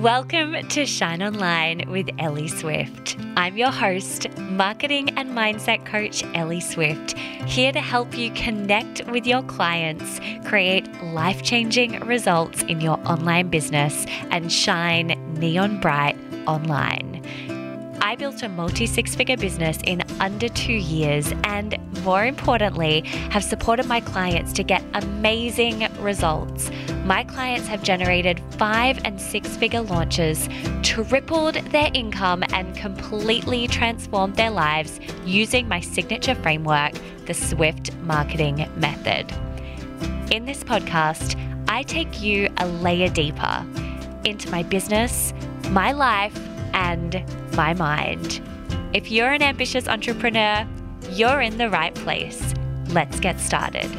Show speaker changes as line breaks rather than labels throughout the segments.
Welcome to Shine Online with Ellie Swift. I'm your host, marketing and mindset coach Ellie Swift, here to help you connect with your clients, create life changing results in your online business, and shine neon bright online. I built a multi six figure business in under two years, and more importantly, have supported my clients to get amazing results. My clients have generated five and six figure launches, tripled their income, and completely transformed their lives using my signature framework, the Swift Marketing Method. In this podcast, I take you a layer deeper into my business, my life, and my mind. If you're an ambitious entrepreneur, you're in the right place. Let's get started.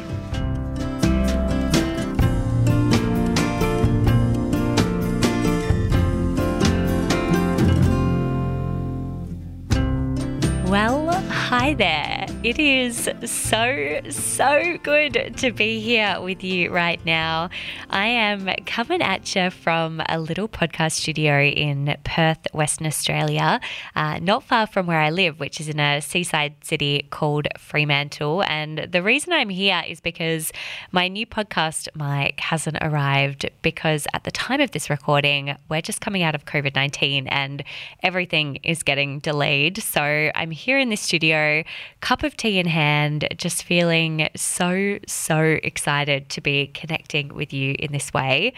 Well, hi there. It is so, so good to be here with you right now. I am coming at you from a little podcast studio in Perth, Western Australia, uh, not far from where I live, which is in a seaside city called Fremantle. And the reason I'm here is because my new podcast mic hasn't arrived because at the time of this recording, we're just coming out of COVID 19 and everything is getting delayed. So I'm here in this studio, cup of tea in hand, just feeling so, so excited to be connecting with you in this way.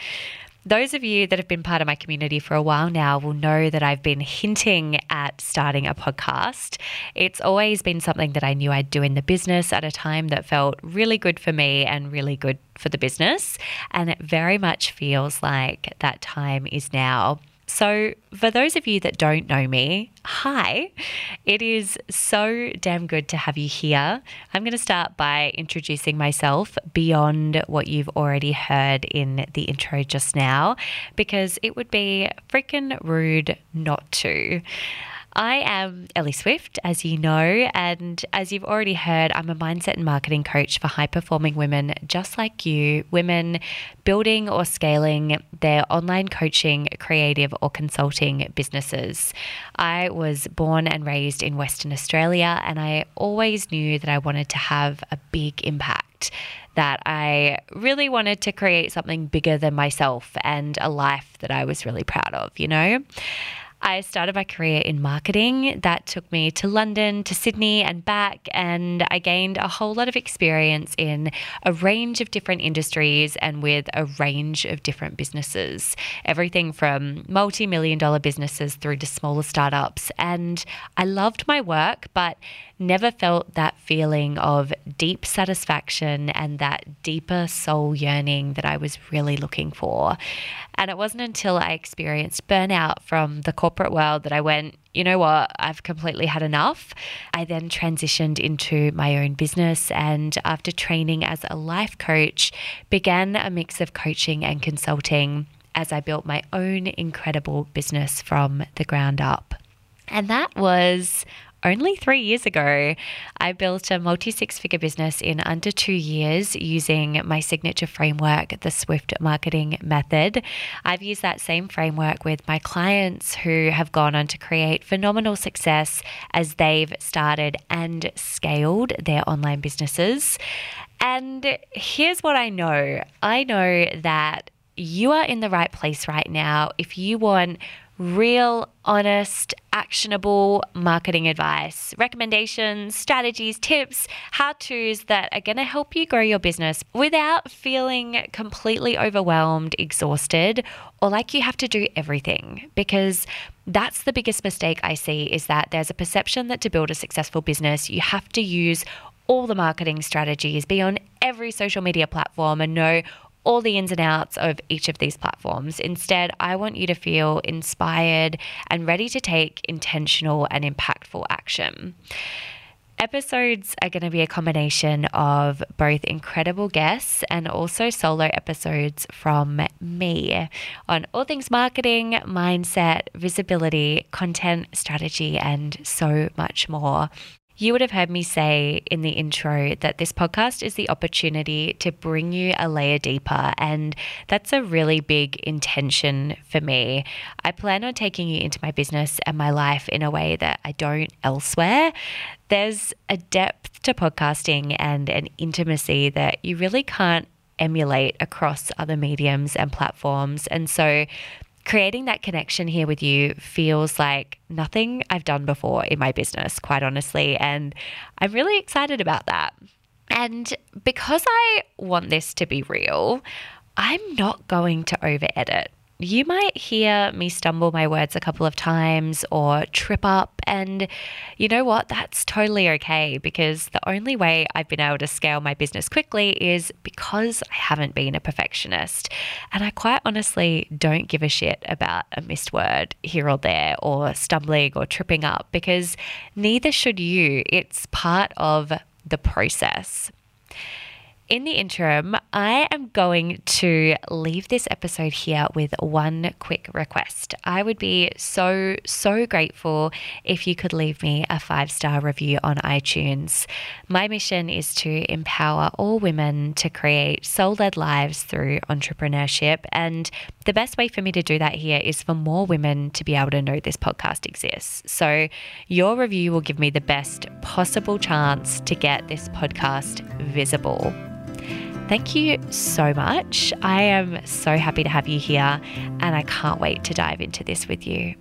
Those of you that have been part of my community for a while now will know that I've been hinting at starting a podcast. It's always been something that I knew I'd do in the business at a time that felt really good for me and really good for the business. And it very much feels like that time is now. So, for those of you that don't know me, hi. It is so damn good to have you here. I'm going to start by introducing myself beyond what you've already heard in the intro just now, because it would be freaking rude not to. I am Ellie Swift, as you know, and as you've already heard, I'm a mindset and marketing coach for high performing women just like you, women building or scaling their online coaching, creative, or consulting businesses. I was born and raised in Western Australia, and I always knew that I wanted to have a big impact that I really wanted to create something bigger than myself and a life that I was really proud of, you know? I started my career in marketing. That took me to London, to Sydney, and back. And I gained a whole lot of experience in a range of different industries and with a range of different businesses. Everything from multi million dollar businesses through to smaller startups. And I loved my work, but never felt that feeling of deep satisfaction and that deeper soul yearning that I was really looking for. And it wasn't until I experienced burnout from the corporate world that I went, you know what, I've completely had enough. I then transitioned into my own business and after training as a life coach, began a mix of coaching and consulting as I built my own incredible business from the ground up. And that was only three years ago, I built a multi six figure business in under two years using my signature framework, the Swift Marketing Method. I've used that same framework with my clients who have gone on to create phenomenal success as they've started and scaled their online businesses. And here's what I know I know that you are in the right place right now if you want real, honest, actionable marketing advice, recommendations, strategies, tips, how to's that are going to help you grow your business without feeling completely overwhelmed, exhausted, or like you have to do everything. Because that's the biggest mistake I see is that there's a perception that to build a successful business, you have to use all the marketing strategies, be on every social media platform, and know all the ins and outs of each of these platforms. Instead, I want you to feel inspired and ready to take intentional and impactful action. Episodes are going to be a combination of both incredible guests and also solo episodes from me on all things marketing, mindset, visibility, content strategy, and so much more. You would have heard me say in the intro that this podcast is the opportunity to bring you a layer deeper, and that's a really big intention for me. I plan on taking you into my business and my life in a way that I don't elsewhere. There's a depth to podcasting and an intimacy that you really can't emulate across other mediums and platforms. And so creating that connection here with you feels like nothing I've done before in my business, quite honestly. And I'm really excited about that. And because I want this to be real, I'm not going to over edit you might hear me stumble my words a couple of times or trip up. And you know what? That's totally okay because the only way I've been able to scale my business quickly is because I haven't been a perfectionist. And I quite honestly don't give a shit about a missed word here or there or stumbling or tripping up because neither should you. It's part of the process. In the interim, I am going to leave this episode here with one quick request. I would be so, so grateful if you could leave me a five star review on iTunes. My mission is to empower all women to create soul led lives through entrepreneurship. And the best way for me to do that here is for more women to be able to know this podcast exists. So, your review will give me the best possible chance to get this podcast visible. Thank you so much. I am so happy to have you here, and I can't wait to dive into this with you.